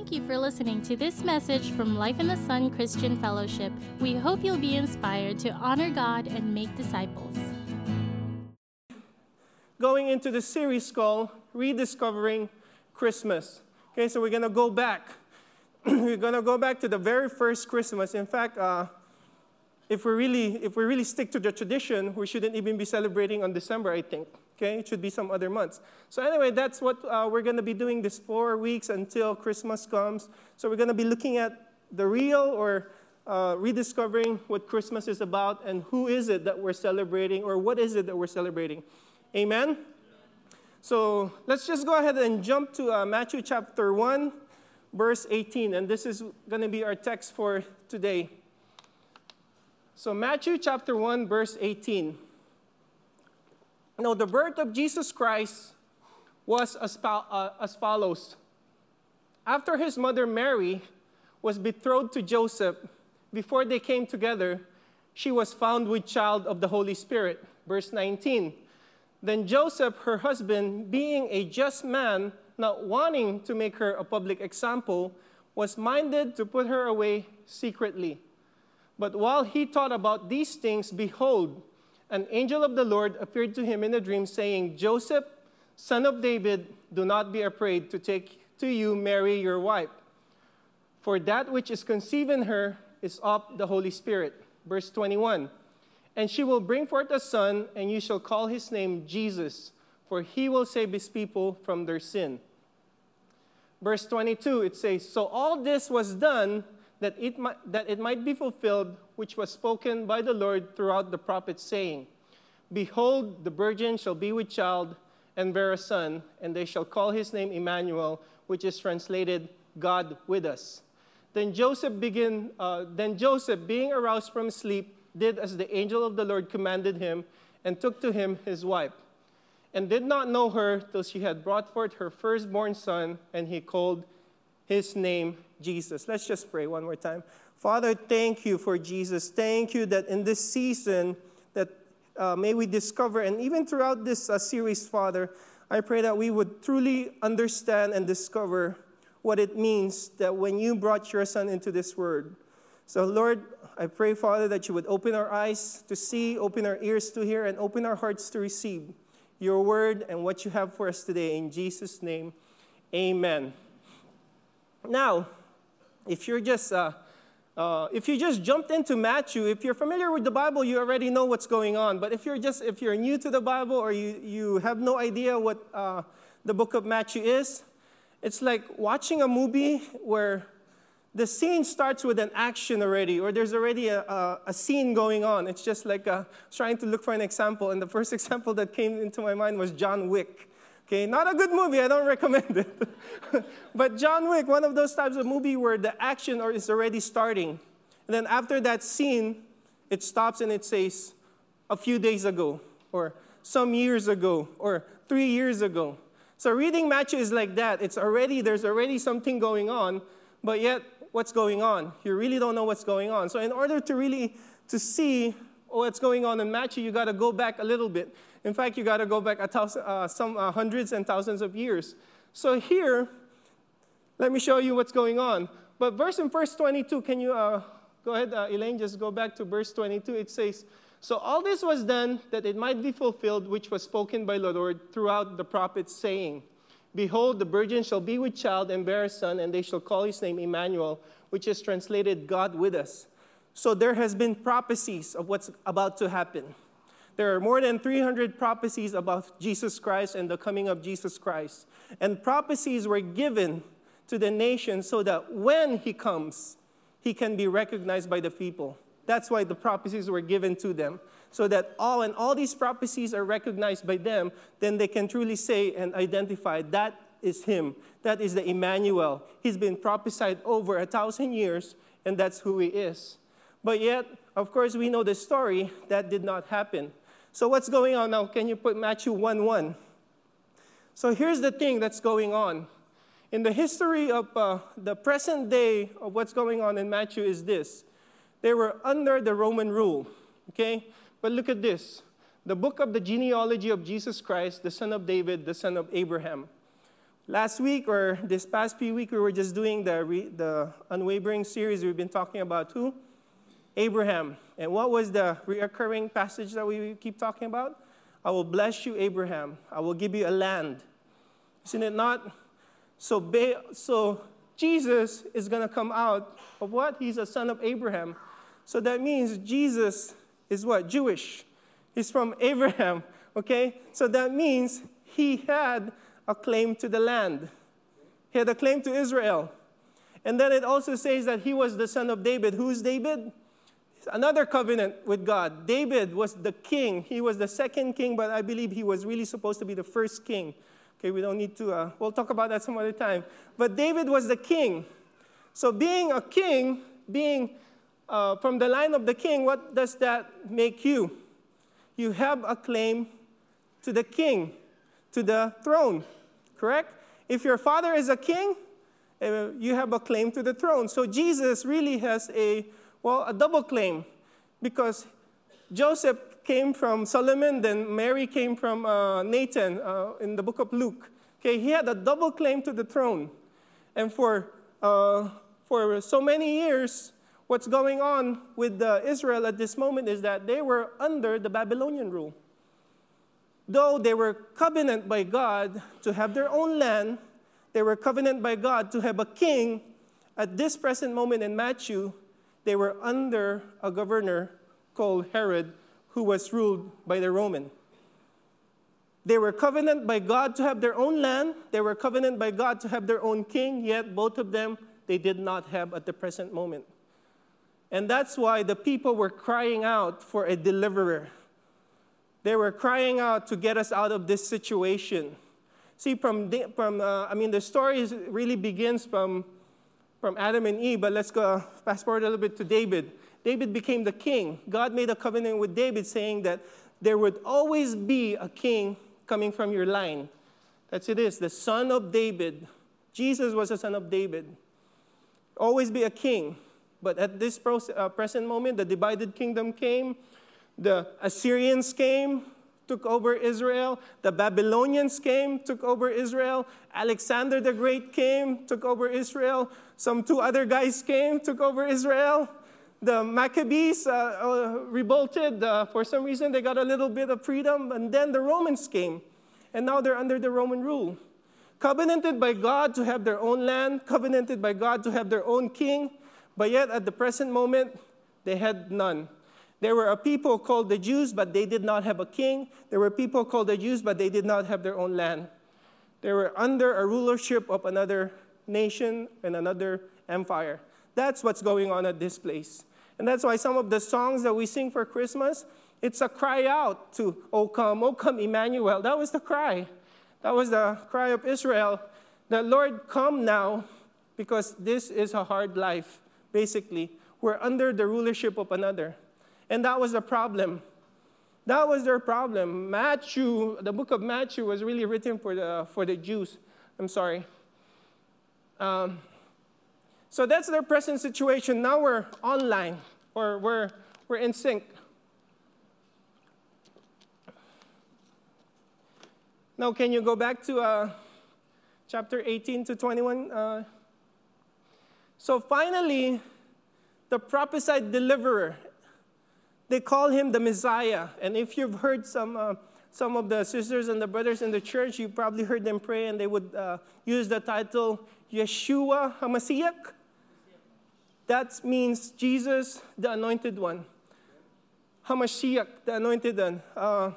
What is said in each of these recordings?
Thank you for listening to this message from Life in the Son Christian Fellowship. We hope you'll be inspired to honor God and make disciples. Going into the series called Rediscovering Christmas. Okay, so we're going to go back. we're going to go back to the very first Christmas. In fact, uh, if we really if we really stick to the tradition, we shouldn't even be celebrating on December, I think. Okay, it should be some other months. So anyway, that's what uh, we're going to be doing this four weeks until Christmas comes. So we're going to be looking at the real or uh, rediscovering what Christmas is about and who is it that we're celebrating or what is it that we're celebrating. Amen. So let's just go ahead and jump to uh, Matthew chapter 1, verse 18. And this is going to be our text for today. So, Matthew chapter 1, verse 18. Now, the birth of Jesus Christ was as, uh, as follows. After his mother Mary was betrothed to Joseph, before they came together, she was found with child of the Holy Spirit. Verse 19. Then Joseph, her husband, being a just man, not wanting to make her a public example, was minded to put her away secretly. But while he thought about these things, behold, an angel of the Lord appeared to him in a dream, saying, Joseph, son of David, do not be afraid to take to you Mary, your wife. For that which is conceived in her is of the Holy Spirit. Verse 21 And she will bring forth a son, and you shall call his name Jesus, for he will save his people from their sin. Verse 22, it says, So all this was done that it, might, that it might be fulfilled, which was spoken by the Lord throughout the prophets, saying, Behold, the virgin shall be with child and bear a son, and they shall call his name Emmanuel, which is translated God with us. Then Joseph, begin, uh, then Joseph, being aroused from sleep, did as the angel of the Lord commanded him, and took to him his wife, and did not know her till she had brought forth her firstborn son, and he called his name Jesus. Let's just pray one more time. Father, thank you for Jesus. Thank you that in this season that uh, may we discover, and even throughout this uh, series, Father, I pray that we would truly understand and discover what it means that when you brought your Son into this world. So, Lord, I pray, Father, that you would open our eyes to see, open our ears to hear, and open our hearts to receive your word and what you have for us today. In Jesus' name, amen. Now, if you're just uh, uh, if you just jumped into Matthew, if you're familiar with the Bible, you already know what's going on. But if you're just if you're new to the Bible or you, you have no idea what uh, the book of Matthew is, it's like watching a movie where the scene starts with an action already, or there's already a, a, a scene going on. It's just like uh, trying to look for an example. And the first example that came into my mind was John Wick. Okay, not a good movie, I don't recommend it. but John Wick, one of those types of movie where the action is already starting. And then after that scene, it stops and it says, a few days ago, or some years ago, or three years ago. So reading Matthew is like that. It's already, there's already something going on, but yet what's going on? You really don't know what's going on. So in order to really to see what's going on in Matthew, you got to go back a little bit. In fact, you got to go back a thousand, uh, some uh, hundreds and thousands of years. So here, let me show you what's going on. But verse in verse 22, can you uh, go ahead, uh, Elaine, just go back to verse 22. It says, So all this was done that it might be fulfilled, which was spoken by the Lord throughout the prophets, saying, Behold, the virgin shall be with child and bear a son, and they shall call his name Emmanuel, which is translated God with us. So there has been prophecies of what's about to happen. There are more than 300 prophecies about Jesus Christ and the coming of Jesus Christ. And prophecies were given to the nation so that when he comes, he can be recognized by the people. That's why the prophecies were given to them. So that all and all these prophecies are recognized by them, then they can truly say and identify that is him. That is the Emmanuel. He's been prophesied over a thousand years, and that's who he is. But yet, of course, we know the story that did not happen. So what's going on now? Can you put Matthew 1 1? So here's the thing that's going on. In the history of uh, the present day of what's going on in Matthew is this. They were under the Roman rule, okay? But look at this. The book of the genealogy of Jesus Christ, the son of David, the son of Abraham. Last week or this past few week, we were just doing the, re, the unwavering series. We've been talking about who? Abraham. And what was the reoccurring passage that we keep talking about? I will bless you, Abraham. I will give you a land. Isn't it not? So, so Jesus is going to come out of what? He's a son of Abraham. So that means Jesus is what? Jewish. He's from Abraham, okay? So that means he had a claim to the land. He had a claim to Israel. And then it also says that he was the son of David. Who's David? Another covenant with God. David was the king. He was the second king, but I believe he was really supposed to be the first king. Okay, we don't need to, uh, we'll talk about that some other time. But David was the king. So, being a king, being uh, from the line of the king, what does that make you? You have a claim to the king, to the throne, correct? If your father is a king, uh, you have a claim to the throne. So, Jesus really has a well, a double claim because Joseph came from Solomon, then Mary came from uh, Nathan uh, in the book of Luke. Okay, he had a double claim to the throne. And for, uh, for so many years, what's going on with Israel at this moment is that they were under the Babylonian rule. Though they were covenant by God to have their own land, they were covenant by God to have a king. At this present moment in Matthew, they were under a governor called Herod, who was ruled by the Roman. They were covenant by God to have their own land. They were covenant by God to have their own king, yet both of them they did not have at the present moment. And that's why the people were crying out for a deliverer. They were crying out to get us out of this situation. See, from, the, from uh, I mean, the story really begins from from Adam and Eve, but let's go fast forward a little bit to David. David became the king. God made a covenant with David saying that there would always be a king coming from your line. That's it is, the son of David. Jesus was the son of David. Always be a king. But at this uh, present moment, the divided kingdom came, the Assyrians came, took over Israel. The Babylonians came, took over Israel. Alexander the Great came, took over Israel. Some two other guys came, took over Israel. The Maccabees uh, uh, revolted. Uh, for some reason, they got a little bit of freedom. And then the Romans came. And now they're under the Roman rule. Covenanted by God to have their own land, covenanted by God to have their own king. But yet, at the present moment, they had none. There were a people called the Jews, but they did not have a king. There were people called the Jews, but they did not have their own land. They were under a rulership of another nation and another empire. That's what's going on at this place. And that's why some of the songs that we sing for Christmas, it's a cry out to, O come, O come, Emmanuel. That was the cry. That was the cry of Israel. That Lord, come now, because this is a hard life, basically. We're under the rulership of another. And that was the problem. That was their problem. Matthew, the book of Matthew was really written for the, for the Jews. I'm sorry. Um, so that's their present situation. Now we're online, or we're, we're in sync. Now, can you go back to uh, chapter 18 to 21? Uh, so finally, the prophesied deliverer they call him the Messiah. And if you've heard some, uh, some of the sisters and the brothers in the church, you probably heard them pray and they would uh, use the title Yeshua HaMashiach. That means Jesus, the anointed one. Hamashiach, the anointed one. Uh,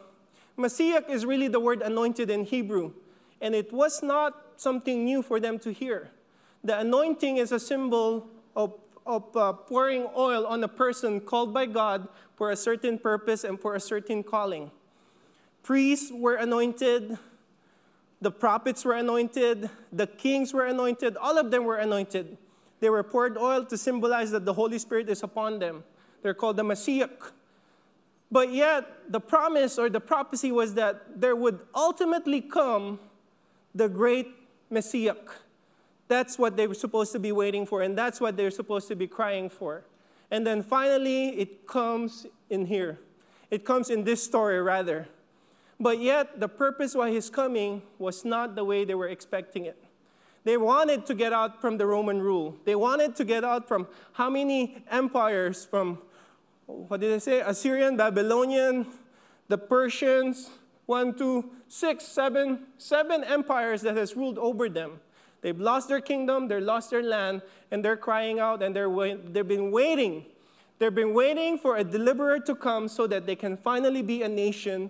is really the word anointed in Hebrew. And it was not something new for them to hear. The anointing is a symbol of of uh, pouring oil on a person called by God for a certain purpose and for a certain calling. Priests were anointed, the prophets were anointed, the kings were anointed, all of them were anointed. They were poured oil to symbolize that the Holy Spirit is upon them. They're called the Messiah. But yet, the promise or the prophecy was that there would ultimately come the great Messiah that's what they were supposed to be waiting for, and that's what they're supposed to be crying for. And then finally, it comes in here. It comes in this story, rather. But yet, the purpose why he's coming was not the way they were expecting it. They wanted to get out from the Roman rule. They wanted to get out from how many empires from, what did they say? Assyrian, Babylonian, the Persians, one, two, six, seven, seven empires that has ruled over them. They've lost their kingdom, they've lost their land, and they're crying out and they're, they've been waiting. They've been waiting for a deliverer to come so that they can finally be a nation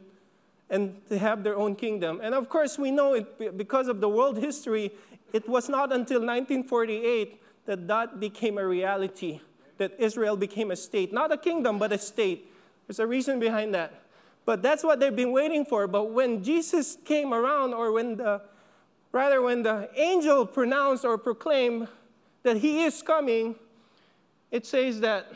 and to have their own kingdom. And of course, we know it because of the world history, it was not until 1948 that that became a reality, that Israel became a state. Not a kingdom, but a state. There's a reason behind that. But that's what they've been waiting for. But when Jesus came around, or when the, rather, when the angel pronounced or proclaimed that he is coming, it says that,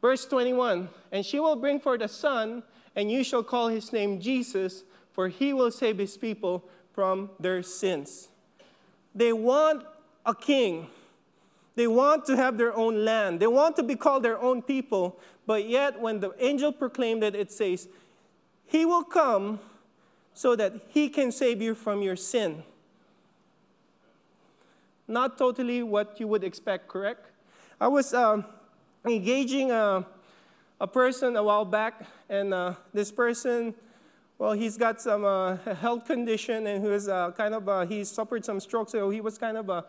verse 21, and she will bring forth a son, and you shall call his name Jesus, for he will save his people from their sins. They want a king. They want to have their own land. They want to be called their own people. But yet, when the angel proclaimed it, it says, He will come so that He can save you from your sin. Not totally what you would expect, correct? I was uh, engaging a, a, person a while back, and uh, this person well, he's got some uh, health condition and he was uh, kind of, uh, he suffered some stroke, so he was kind of a,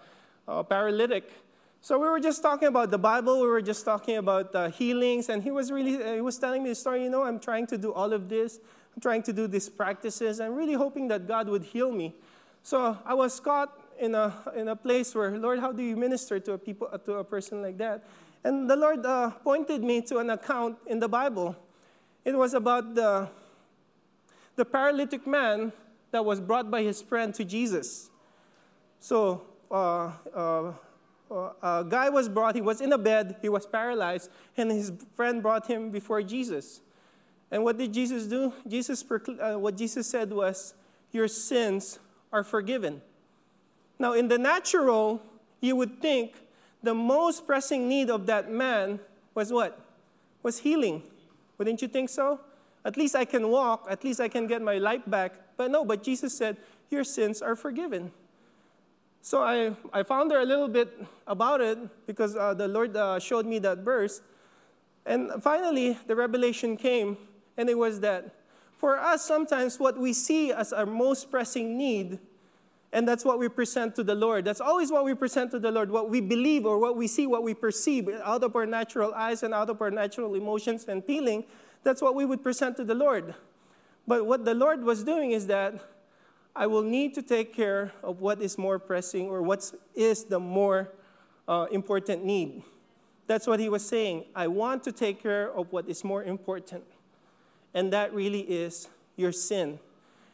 a, paralytic. So we were just talking about the Bible, we were just talking about uh, healings, and he was really, uh, he was telling me the story, you know, I'm trying to do all of this, I'm trying to do these practices, I'm really hoping that God would heal me. So I was caught in a, in a place where, Lord, how do you minister to a, people, to a person like that? And the Lord uh, pointed me to an account in the Bible. It was about the the paralytic man that was brought by his friend to Jesus. So, uh, uh, uh, a guy was brought, he was in a bed, he was paralyzed, and his friend brought him before Jesus. And what did Jesus do? Jesus, uh, what Jesus said was, Your sins are forgiven. Now, in the natural, you would think the most pressing need of that man was what? Was healing. Wouldn't you think so? At least I can walk. At least I can get my life back. But no, but Jesus said, Your sins are forgiven. So I, I found out a little bit about it because uh, the Lord uh, showed me that verse. And finally, the revelation came, and it was that for us, sometimes what we see as our most pressing need, and that's what we present to the Lord. That's always what we present to the Lord, what we believe or what we see, what we perceive out of our natural eyes and out of our natural emotions and feeling. That's what we would present to the Lord. But what the Lord was doing is that I will need to take care of what is more pressing or what is the more uh, important need. That's what he was saying. I want to take care of what is more important. And that really is your sin.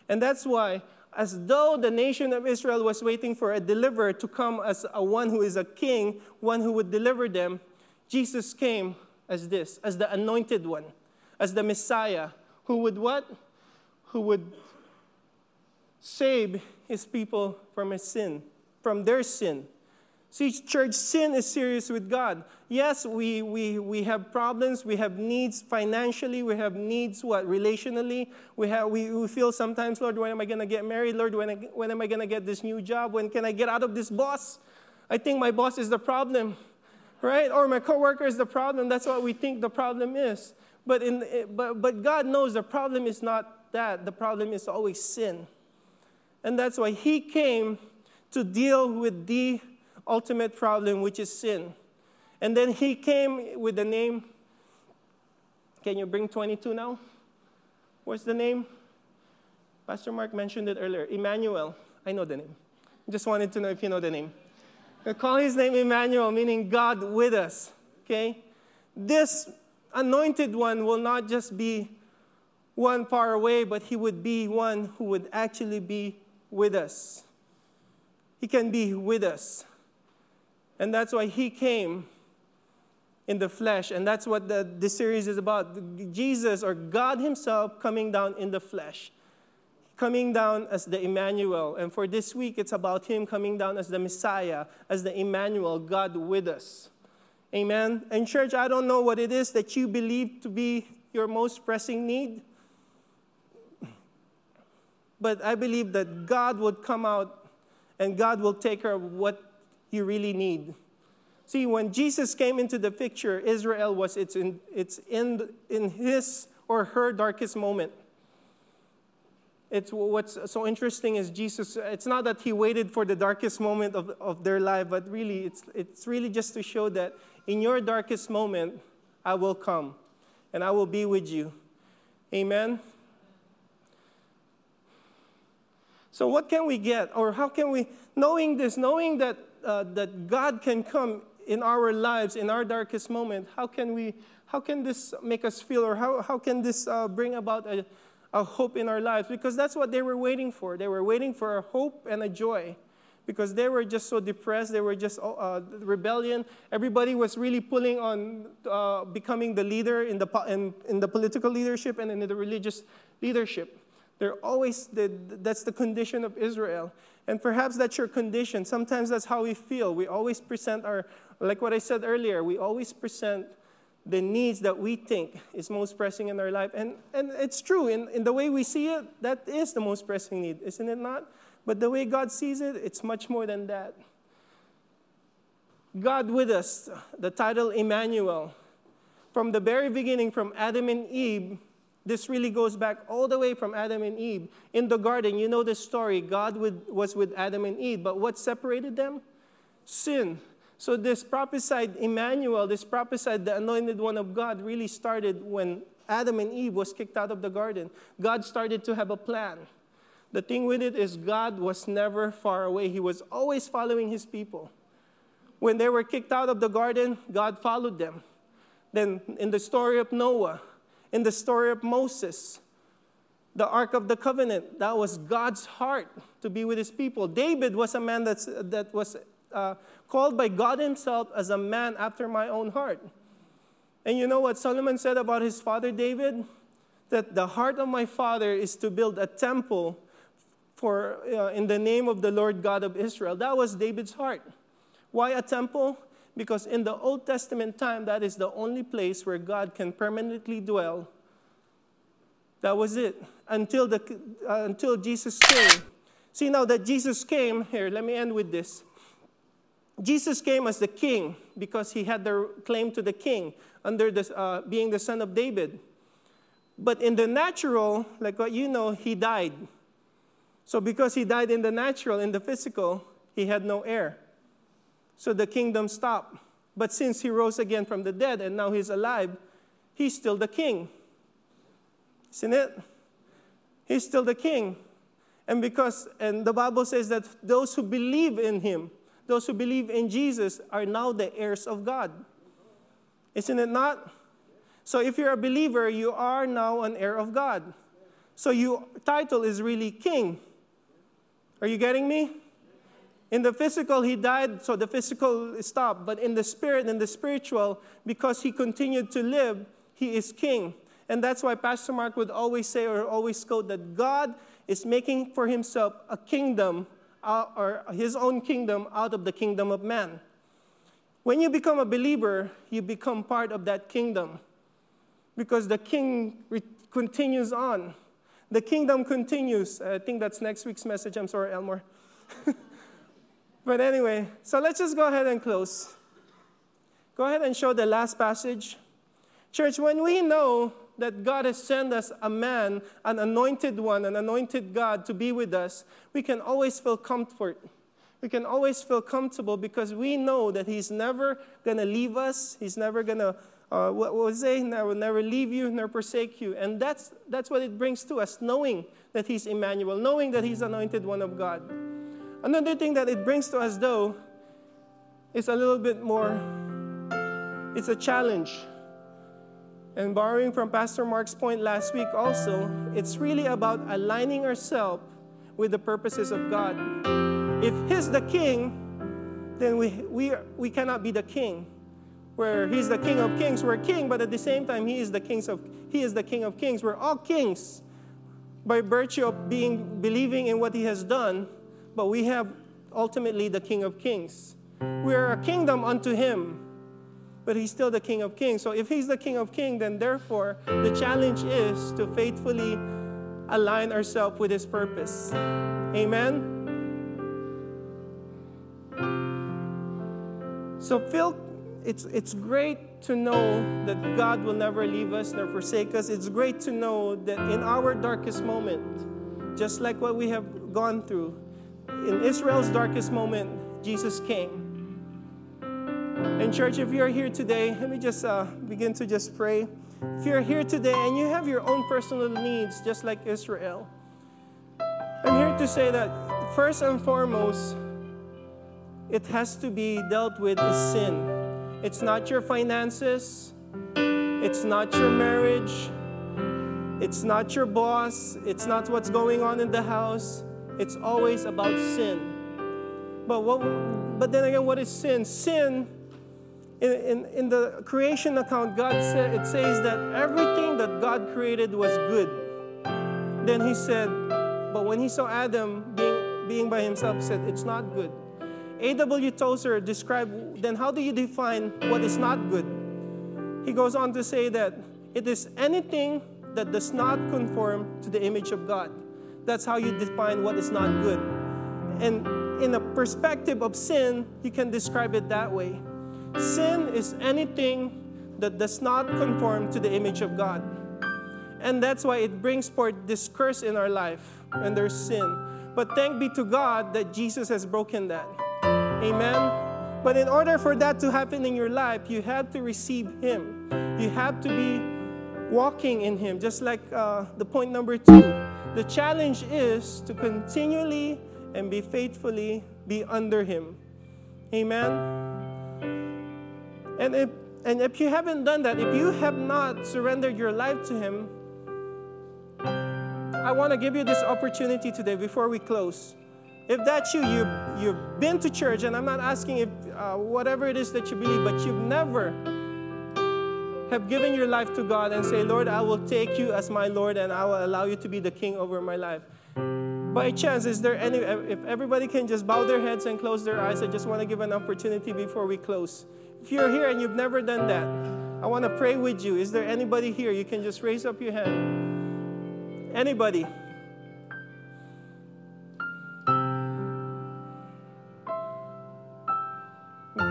And that's why, as though the nation of Israel was waiting for a deliverer to come as a one who is a king, one who would deliver them, Jesus came as this, as the anointed one as the Messiah who would what? Who would save his people from his sin, from their sin. See, church, sin is serious with God. Yes, we, we, we have problems, we have needs financially, we have needs, what, relationally. We, have, we, we feel sometimes, Lord, when am I going to get married? Lord, when, I, when am I going to get this new job? When can I get out of this boss? I think my boss is the problem, right? Or my coworker is the problem. That's what we think the problem is. But, in, but, but God knows the problem is not that. The problem is always sin. And that's why He came to deal with the ultimate problem, which is sin. And then He came with the name. Can you bring 22 now? What's the name? Pastor Mark mentioned it earlier. Emmanuel. I know the name. Just wanted to know if you know the name. I call his name Emmanuel, meaning God with us. Okay? This anointed one will not just be one far away, but he would be one who would actually be with us. He can be with us. And that's why he came in the flesh. And that's what the, this series is about Jesus or God Himself coming down in the flesh, coming down as the Emmanuel. And for this week, it's about Him coming down as the Messiah, as the Emmanuel, God with us. Amen. And, church, I don't know what it is that you believe to be your most pressing need. but I believe that God would come out and God will take care of what you really need. See, when Jesus came into the picture, Israel was it's in, it's in, in his or her darkest moment. It's what's so interesting is Jesus, it's not that he waited for the darkest moment of, of their life, but really it's, it's really just to show that in your darkest moment, I will come and I will be with you. Amen. So, what can we get? Or how can we, knowing this, knowing that, uh, that God can come in our lives, in our darkest moment, how can we, how can this make us feel, or how, how can this uh, bring about a, a hope in our lives? Because that's what they were waiting for. They were waiting for a hope and a joy because they were just so depressed. They were just uh, uh rebellion. Everybody was really pulling on uh, becoming the leader in the, in, in the political leadership and in the religious leadership. They're always, that's the condition of Israel. And perhaps that's your condition. Sometimes that's how we feel. We always present our, like what I said earlier, we always present the needs that we think is most pressing in our life. And, and it's true, in, in the way we see it, that is the most pressing need, isn't it not? But the way God sees it, it's much more than that. God with us, the title Emmanuel. From the very beginning, from Adam and Eve, this really goes back all the way from Adam and Eve. In the garden, you know the story. God was with Adam and Eve, but what separated them? Sin. So, this prophesied Emmanuel, this prophesied the anointed one of God, really started when Adam and Eve was kicked out of the garden. God started to have a plan. The thing with it is, God was never far away, He was always following His people. When they were kicked out of the garden, God followed them. Then, in the story of Noah, in the story of Moses, the Ark of the Covenant, that was God's heart to be with his people. David was a man that's, that was uh, called by God himself as a man after my own heart. And you know what Solomon said about his father David? That the heart of my father is to build a temple for, uh, in the name of the Lord God of Israel. That was David's heart. Why a temple? Because in the Old Testament time, that is the only place where God can permanently dwell. That was it until, the, uh, until Jesus came. See, now that Jesus came, here, let me end with this. Jesus came as the king because he had the claim to the king under the, uh, being the son of David. But in the natural, like what you know, he died. So because he died in the natural, in the physical, he had no heir. So the kingdom stopped. But since he rose again from the dead and now he's alive, he's still the king. Isn't it? He's still the king. And because, and the Bible says that those who believe in him, those who believe in Jesus, are now the heirs of God. Isn't it not? So if you're a believer, you are now an heir of God. So your title is really king. Are you getting me? In the physical, he died, so the physical stopped. But in the spirit and the spiritual, because he continued to live, he is king. And that's why Pastor Mark would always say or always quote that God is making for himself a kingdom uh, or his own kingdom out of the kingdom of man. When you become a believer, you become part of that kingdom because the king re- continues on. The kingdom continues. I think that's next week's message. I'm sorry, Elmore. But anyway, so let's just go ahead and close. Go ahead and show the last passage. Church, when we know that God has sent us a man, an anointed one, an anointed God to be with us, we can always feel comfort. We can always feel comfortable because we know that He's never going to leave us. He's never going to, uh, what was it? Will never leave you nor forsake you. And that's, that's what it brings to us, knowing that He's Emmanuel, knowing that He's anointed one of God. Another thing that it brings to us, though, is a little bit more, it's a challenge. And borrowing from Pastor Mark's point last week also, it's really about aligning ourselves with the purposes of God. If He's the King, then we, we, we cannot be the King. Where He's the King of Kings, we're King, but at the same time, He is the Kings of He is the King of Kings. We're all kings by virtue of being believing in what He has done but we have ultimately the King of Kings. We are a kingdom unto him, but he's still the King of Kings. So if he's the King of Kings, then therefore the challenge is to faithfully align ourselves with His purpose. Amen. So, Phil, it's, it's great to know that God will never leave us nor forsake us. It's great to know that in our darkest moment, just like what we have gone through, in Israel's darkest moment, Jesus came. And, church, if you're here today, let me just uh, begin to just pray. If you're here today and you have your own personal needs, just like Israel, I'm here to say that first and foremost, it has to be dealt with is sin. It's not your finances, it's not your marriage, it's not your boss, it's not what's going on in the house. It's always about sin. But what but then again, what is sin? Sin in, in, in the creation account, God said it says that everything that God created was good. Then he said, but when he saw Adam being, being by himself, said, it's not good. A.W. Tozer described, then how do you define what is not good? He goes on to say that it is anything that does not conform to the image of God. That's how you define what is not good. And in a perspective of sin, you can describe it that way. Sin is anything that does not conform to the image of God. And that's why it brings forth this curse in our life when there's sin. But thank be to God that Jesus has broken that. Amen. But in order for that to happen in your life, you have to receive Him. You have to be walking in Him, just like uh, the point number two. The challenge is to continually and be faithfully be under Him. Amen. And if, and if you haven't done that, if you have not surrendered your life to Him, I want to give you this opportunity today before we close. If that's you, you you've been to church, and I'm not asking if uh, whatever it is that you believe, but you've never have given your life to God and say, Lord, I will take you as my Lord and I will allow you to be the king over my life. By chance, is there any, if everybody can just bow their heads and close their eyes, I just want to give an opportunity before we close. If you're here and you've never done that, I want to pray with you. Is there anybody here? You can just raise up your hand. Anybody?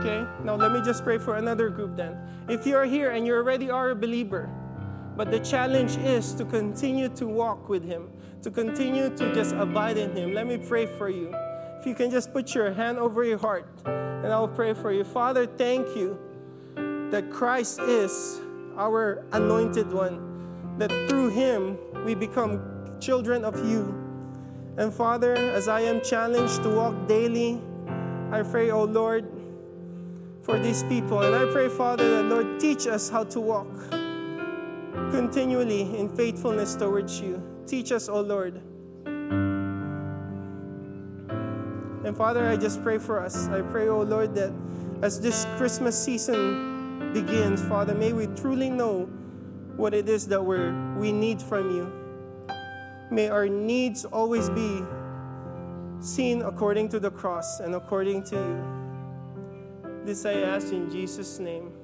Okay, now let me just pray for another group then. If you're here and you already are a believer, but the challenge is to continue to walk with Him, to continue to just abide in Him, let me pray for you. If you can just put your hand over your heart and I'll pray for you. Father, thank you that Christ is our anointed one, that through him we become children of you. And Father, as I am challenged to walk daily, I pray, O oh Lord, for these people. And I pray, Father, that Lord, teach us how to walk continually in faithfulness towards you. Teach us, O oh Lord. And Father, I just pray for us. I pray, oh Lord, that as this Christmas season begins, Father, may we truly know what it is that we we need from you. May our needs always be seen according to the cross and according to you. This I ask in Jesus' name.